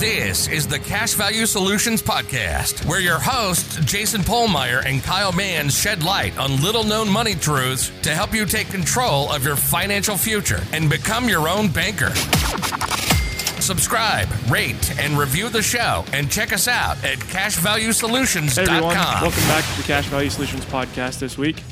This is the Cash Value Solutions Podcast, where your hosts, Jason Pohlmeier and Kyle Mans, shed light on little known money truths to help you take control of your financial future and become your own banker. Subscribe, rate, and review the show, and check us out at cashvaluesolutions.com. Hey everyone, welcome back to the Cash Value Solutions podcast this week.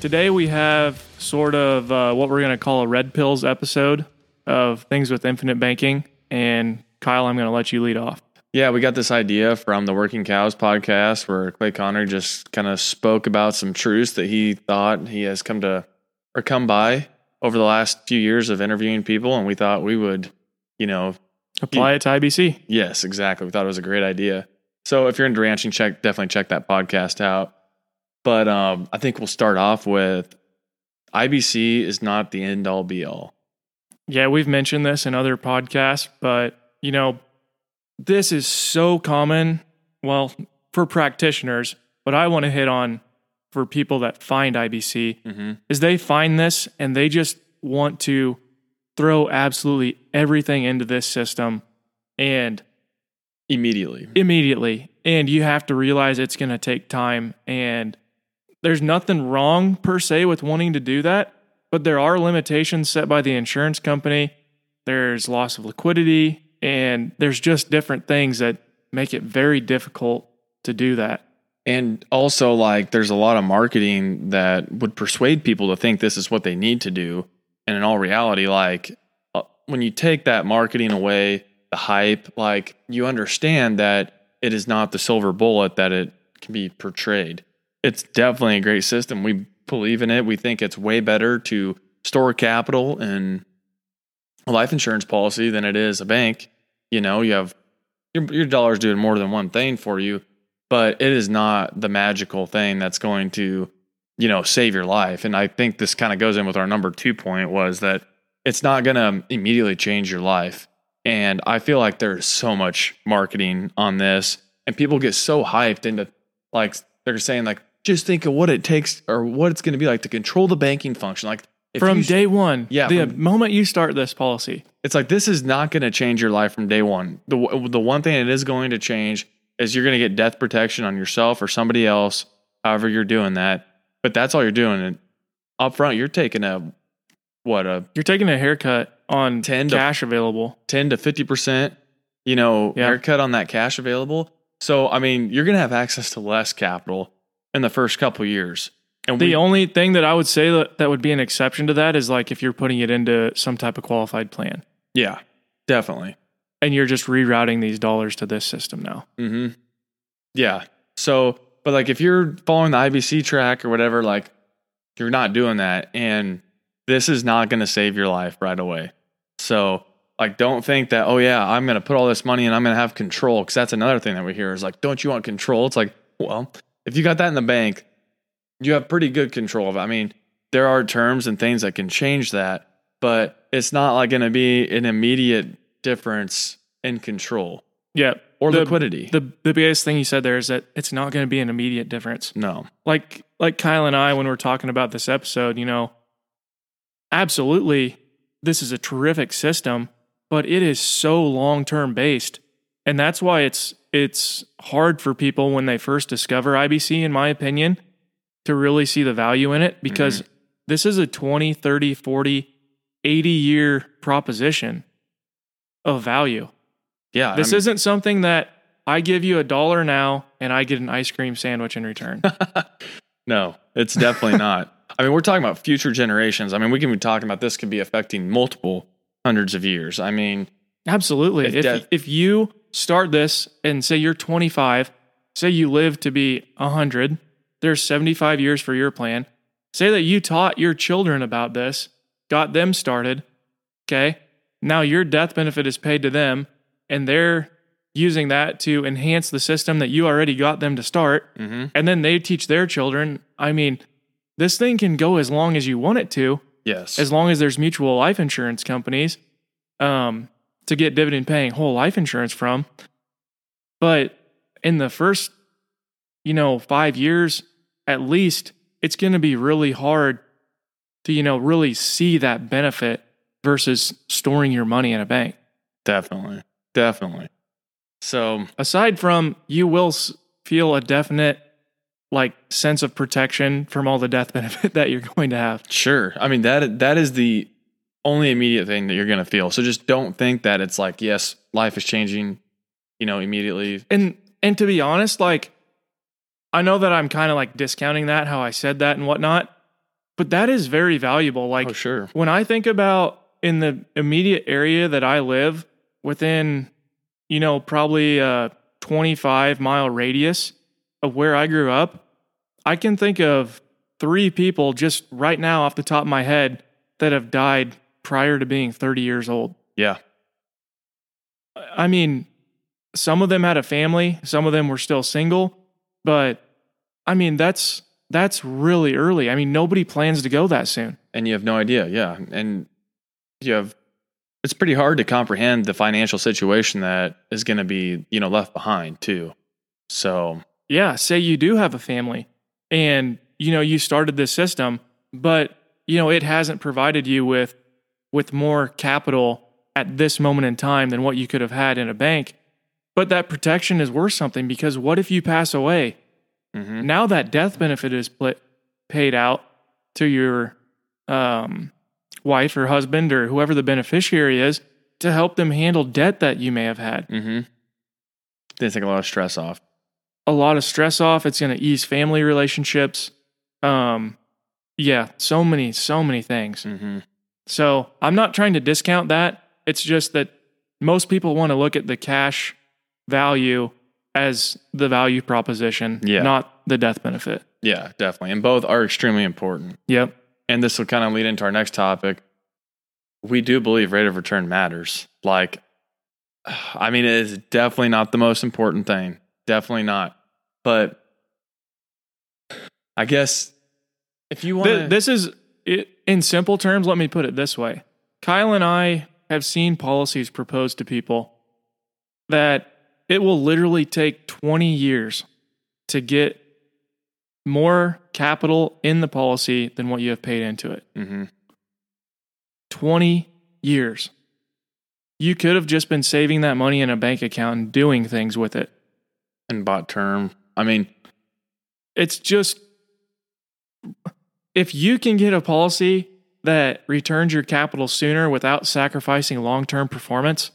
Today we have sort of uh, what we're going to call a red pills episode of things with infinite banking. And Kyle, I'm going to let you lead off. Yeah, we got this idea from the Working Cows podcast where Clay Conry just kind of spoke about some truths that he thought he has come to or come by over the last few years of interviewing people. And we thought we would, you know, Apply it to IBC. yes, exactly. We thought it was a great idea. So if you're into ranching, check definitely check that podcast out. But um, I think we'll start off with IBC is not the end all be all. Yeah, we've mentioned this in other podcasts, but you know, this is so common. Well, for practitioners, but I want to hit on for people that find IBC Mm-hmm. is they find this and they just want to throw absolutely everything into this system and Immediately. immediately. And you have to realize it's going to take time. And there's nothing wrong per se with wanting to do that, but there are limitations set by the insurance company. There's loss of liquidity, and there's just different things that make it very difficult to do that. And also, like, there's a lot of marketing that would persuade people to think this is what they need to do. And in all reality, like, uh, when you take that marketing away, the hype, like, you understand that it is not the silver bullet that it can be portrayed. It's definitely a great system. We believe in it. We think it's way better to store capital in a life insurance policy than it is a bank. You know, you have your, your dollar's doing more than one thing for you but it is not the magical thing that's going to you know save your life and i think this kind of goes in with our number two point was that it's not going to immediately change your life and i feel like there's so much marketing on this and people get so hyped into like they're saying like just think of what it takes or what it's going to be like to control the banking function like if from day one, Yeah, the from- moment you start this policy, it's like this is not going to change your life from day one. The the one thing it is going to change is you're going to get death protection on yourself or somebody else, however you're doing that. But that's all you're doing. And up front, you're taking a what a you're taking a haircut on 10 to- cash available. ten to fifty percent, you know, Yeah. haircut on that cash available. So I mean, you're going to have access to less capital in the first couple years. And The we, only thing that I would say that, that would be an exception to that is like if you're putting it into some type of qualified plan yeah, definitely. and you're just rerouting these dollars to this system now. hmm Yeah. So, but like if you're following the IBC track or whatever, like you're not doing that. And this is not going to save your life right away. So, like, don't think that, oh, yeah, I'm going to put all this money and I'm going to have control. Cause that's another thing that we hear is like, don't you want control? It's like, well, if you got that in the bank, you have pretty good control of it. I mean, there are terms and things that can change that, but it's not like going to be an immediate difference in control Yeah. or The- liquidity. The the biggest thing you said there is that it's not going to be an immediate difference. no. Like like Kyle and I when we're talking about this episode, you know, absolutely this is a terrific system, but it is so long-term based. And that's why it's it's hard for people when they first discover IBC in my opinion to really see the value in it mm-hmm. because this is a 20, 30, 40, 80 year proposition of value. Yeah. This I mean- isn't something that I give you a dollar now and I get an ice cream sandwich in return. No, it's definitely not. I mean, we're talking about future generations. I mean, we can be talking about this could be affecting multiple hundreds of years. I mean, Absolutely. If If, death- if you start this and say you're 25, say you live to be 100, there's 75 years for your plan. Say that you taught your children about this, got them started, okay? Now your death benefit is paid to them and they're using that to enhance the system that you already got them to start. mhm. And then they teach their children. I mean, this thing can go as long as you want it to. yes. as long as there's mutual life insurance companies um, to get dividend paying whole life insurance from. But in the first, you know, five years at least, it's going to be really hard to, you know, really see that benefit versus storing your money in a bank. Definitely. Definitely. So, Aside from you will feel a definite like sense of protection from all the death benefit that you're going to have. sure. I mean that that is the only immediate thing that you're going to feel. So just don't think that it's like, yes, life is changing, you know, immediately. And and to be honest, like I know that I'm kind of like discounting that how I said that and whatnot, but that is very valuable. Like oh, sure. when I think about in the immediate area that I live within, you know, probably a 25 mile radius of where I grew up, I can think of three people just right now off the top of my head that have died prior to being 30 years old. Yeah. I mean, some of them had a family, some of them were still single, but I mean, that's that's really early. I mean, nobody plans to go that soon. And you have no idea. Yeah. And you have, it's pretty hard to comprehend the financial situation that is going to be, you know, left behind too. So, yeah, say you do have a family and you know you started this system, but you know it hasn't provided you with with more capital at this moment in time than what you could have had in a bank. But that protection is worth something because what if you pass away? mhm. Now that death benefit is pl- paid out to your um, wife or husband or whoever the beneficiary is to help them handle debt that you may have had. Mm-hmm. They take a lot of stress off. a lot of stress off. It's going to ease family relationships. Um, yeah, so many, so many things. Mm-hmm. So I'm not trying to discount that. It's just that most people want to look at the cash value as the value proposition, Yeah. not the death benefit. Yeah, definitely. And both are extremely important. Yep. And this will kind of lead into our next topic. We do believe rate of return matters. Like, I mean, it is definitely not the most important thing. Definitely not. But I guess if you want Th- this is, i in simple terms, let me put it this way Kyle and I have seen policies proposed to people that it will literally take 20 years to get more capital in the policy than what you have paid into it. hmm 20 years. You could have just been saving that money in a bank account and doing things with it. and bought term. I mean, It's just if you can get a policy that returns your capital sooner without sacrificing long term performance,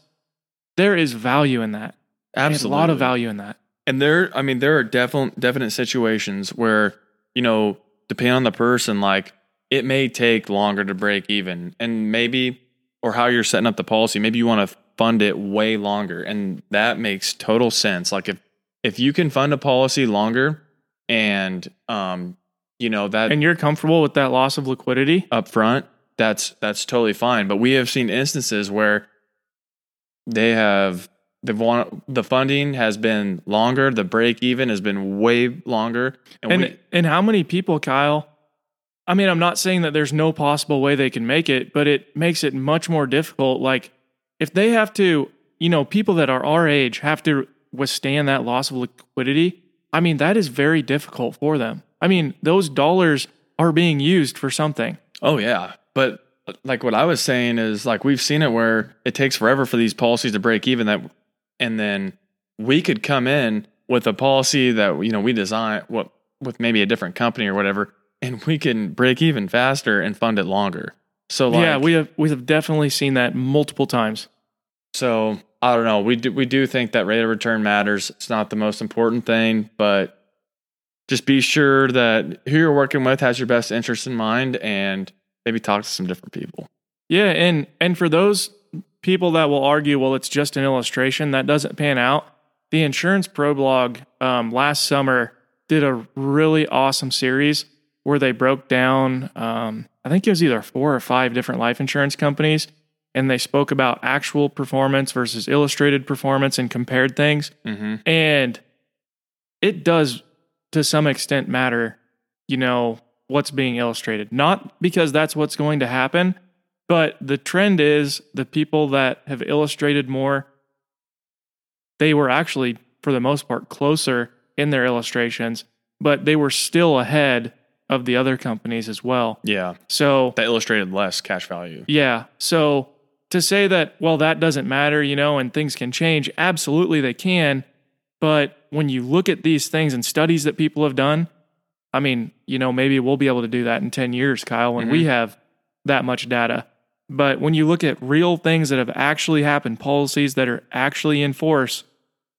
there is value in that. There's absolutely a lot of value in that. And there, I mean, there are definite definite situations where you know, depending on the person, like it may take longer to break even, and maybe or how you're setting up the policy, maybe you want to fund it way longer, and that makes total sense. Like if if you can fund a policy longer, and um, you know that And you're comfortable with that loss of liquidity? up front, that's that's totally fine. But we have seen instances where they have the want the funding has been longer, the break even has been way longer, and, And we, and how many people, Kyle? I mean, I'm not saying that there's no possible way they can make it, but it makes it much more difficult. Like if they have to, you know, people that are our age have to withstand that loss of liquidity. I mean, that is very difficult for them. I mean, those dollars are being used for something. oh yeah, but like what I was saying is like we've seen it where it takes forever for these policies to break even that, and then we could come in with a policy that you know we design what with maybe a different company or whatever, and we can break even faster and fund it longer. So like, yeah, we have we have definitely seen that multiple times. So I don't know. We do we do think that rate of return matters. It's not the most important thing, but just be sure that who you're working with has your best interest in mind, and maybe talk to some different people. Yeah, and and for those people that will argue, well, it's just an illustration that doesn't pan out. The Insurance Pro blog um, last summer did a really awesome series where they broke down. Um, I think it was either four or five different life insurance companies, and they spoke about actual performance versus illustrated performance and compared things. Mm-hmm. And it does, to some extent, matter, you know, what's being illustrated. Not because that's what's going to happen, but the trend is the people that have illustrated more, they were actually, for the most part, closer in their illustrations, but they were still ahead of the other companies as well. Yeah, So, that illustrated less cash value. yeah. So to say that, well, that doesn't matter, you know, and things can change, absolutely they can. But when you look at these things and studies that people have done, I mean, you know, maybe we'll be able to do that in 10 years, Kyle, when we mm-hmm. have that much data. But when you look at real things that have actually happened, policies that are actually in force,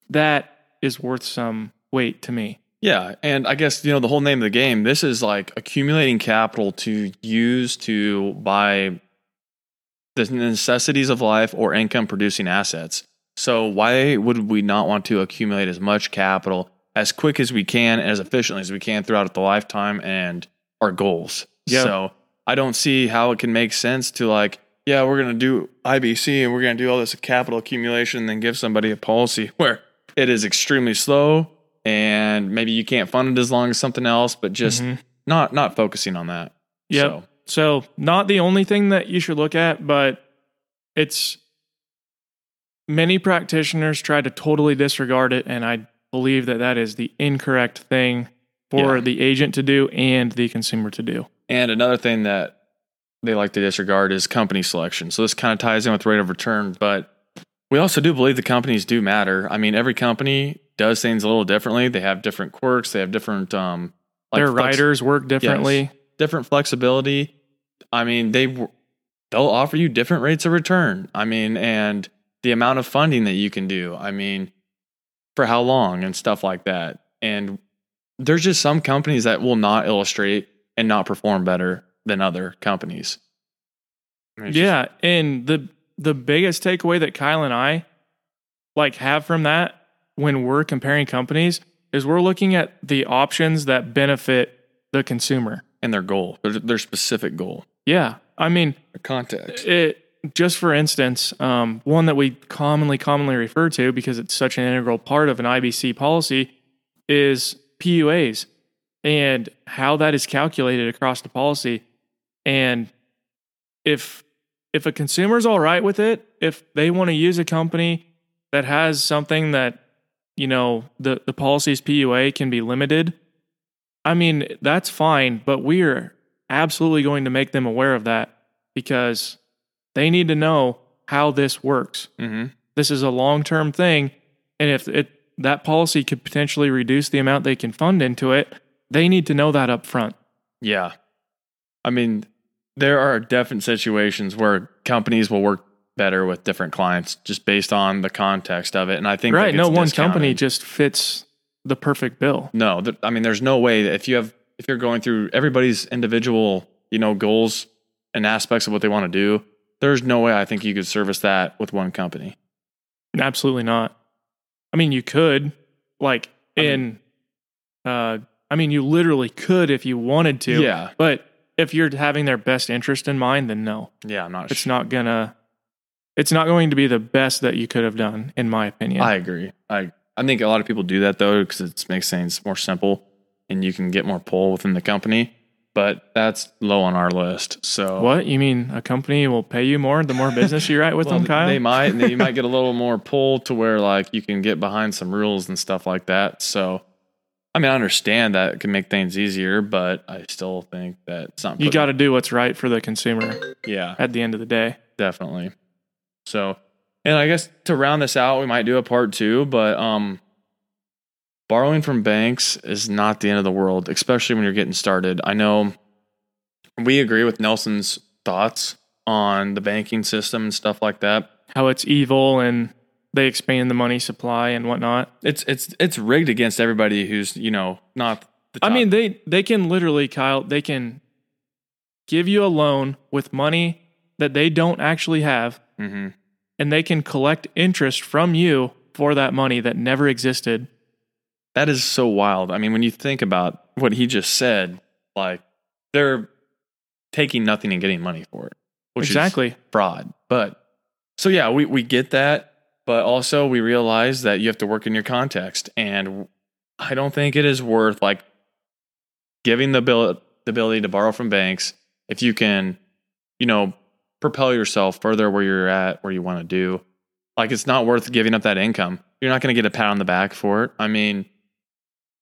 that is worth some weight to me. Yeah, and I guess you know the whole name of the game. This is like accumulating capital to use to buy the necessities of life or income producing assets. So why would we not want to accumulate as much capital as quick as we can, as efficiently as we can throughout the lifetime and our goals? Yeah. So I don't see how it can make sense to like, yeah, we're gonna do IBC and we're gonna do all this capital accumulation, and then give somebody a policy where it is extremely slow and maybe you can't fund it as long as something else, but just Mhm. not not focusing on that. Yep. So, So, not the only thing that you should look at, but it's many practitioners try to totally disregard it. And I believe that that is the incorrect thing for Yeah. the agent to do and the consumer to do. and another thing that they like to disregard is company selection. So this kind of ties in with rate of return, but we also do believe the companies do matter. I mean, every company does things a little differently. They have different quirks. They have different um, like Their flex- riders work differently. different flexibility. I mean, they they'll offer you different rates of return. I mean, and the amount of funding that you can do. I mean, for how long and stuff like that. And there's just some companies that will not illustrate and not perform better than other companies. I mean, it's just- Yeah, and the the biggest takeaway that Kyle and I like have from that when we're comparing companies is we're looking at the options that benefit the consumer. and their goal, their, their specific goal, Yeah, I mean, context. it just for instance, um, one that we commonly commonly refer to because it's such an integral part of an IBC policy is PUAs and how that is calculated across the policy. And if if a consumer's all right with it, if they want to use a company that has something that you know the the policy's PUA can be limited, I mean that's fine. But we are absolutely going to make them aware of that because they need to know how this works. hmm This is a long term thing, and if it that policy could potentially reduce the amount they can fund into it, they need to know that up front. Yeah. I mean, there are different situations where companies will work better with different clients just based on the context of it. And I think Right? No one company just fits the perfect bill. no, th- I mean, there's no way that if you have, if you're going through everybody's individual, you know, goals and aspects of what they want to do, there's no way I think you could service that with one company. Absolutely not. I mean, you could, like, I mean- in, uh, I mean, you literally could if you wanted to. Yeah. But if you're having their best interest in mind, then no, Yeah. I'm not it's sure. not gonna, it's not going to be the best that you could have done, in my opinion. I agree. I, I think a lot of people do that though, because it makes things more simple and you can get more pull within the company. But that's low on our list. So what you mean? A company will pay you more the more business you write with Well, them, Kyle? They might. They might get a little more pull to where like you can get behind some rules and stuff like that. So, I mean, I understand that it can make things easier, but I still think that it's not. you got to do what's right for the consumer yeah, at the end of the day. definitely. So, and I guess to round this out, we might do a part two, but um, borrowing from banks is not the end of the world, especially when you're getting started. I know we agree with Nelson's thoughts on the banking system and stuff like that. How it's evil and they expand the money supply and whatnot. It's it's it's rigged against everybody who's you know not. The I mean, they they can literally, Kyle, they can give you a loan with money that they don't actually have, Mhm. and they can collect interest from you for that money that never existed. That is so wild. I mean, when you think about what he just said, like they're taking nothing and getting money for it, which is exactly. fraud. But so yeah, we we get that, but also we realize that you have to work in your context, and I don't think it is worth like giving the ability the ability to borrow from banks if you can, you know, propel yourself further where you're at, where you want to do. Like it's not worth giving up that income. You're not going to get a pat on the back for it. I mean,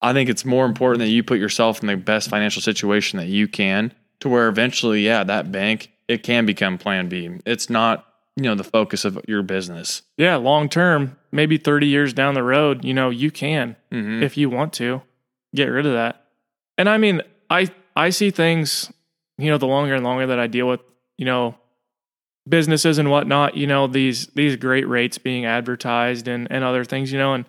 I think it's more important that you put yourself in the best financial situation that you can to where eventually, yeah, that bank, it can become plan B. It's not you know the focus of your business. Yeah, long term, maybe 30 years down the road, you know, you can Mm-hmm. if you want to get rid of that. And I mean, I I see things, you know, the longer and longer that I deal with, you know, businesses and whatnot, you know, these these great rates being advertised and and other things, you know, and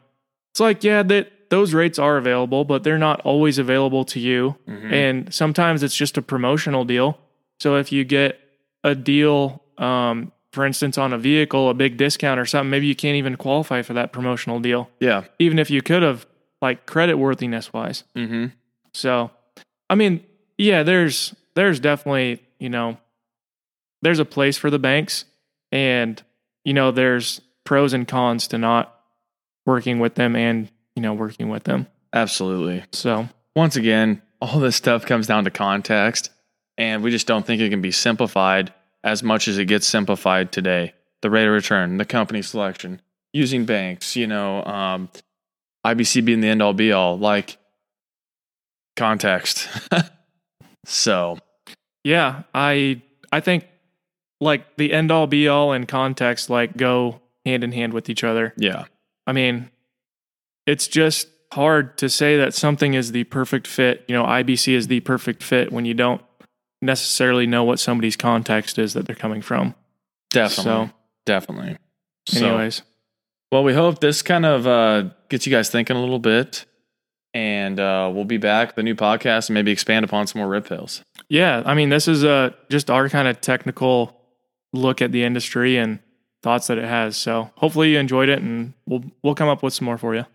it's like, yeah, that those rates are available, but they're not always available to you. Mhm. And sometimes it's just a promotional deal. So if you get a deal, um, for instance, on a vehicle, a big discount or something, maybe you can't even qualify for that promotional deal yeah. even if you could have, like credit worthiness wise. Mm-hmm. So, I mean, yeah, there's there's definitely you know there's a place for the banks, and you know there's pros and cons to not working with them and you know working with them. Absolutely. So Once again, all this stuff comes down to context, and we just don't think it can be simplified as much as it gets simplified today. The rate of return, the company selection, using banks, you know, um, IBC being the end all be all, like context. so, yeah, I I think like the end all be all and context like go hand in hand with each other. yeah. I mean, it's just hard to say that something is the perfect fit. You know, IBC is the perfect fit when you don't necessarily know what somebody's context is that they're coming from. Definitely. So- definitely. So, Anyways, well, we hope this kind of uh, gets you guys thinking a little bit. And uh, we'll be back with a new podcast and maybe expand upon some more rip pills. yeah, I mean, this is uh, just our kind of technical look at the industry and thoughts that it has. So hopefully you enjoyed it, and we'll we'll come up with some more for you.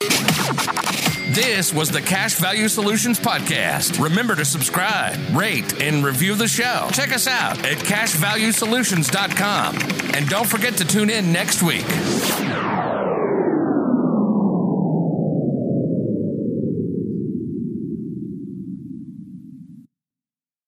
This was the Cash Value Solutions Podcast. Remember to subscribe, rate, and review the show. Check us out at cashvaluesolutions.com. And don't forget to tune in next week.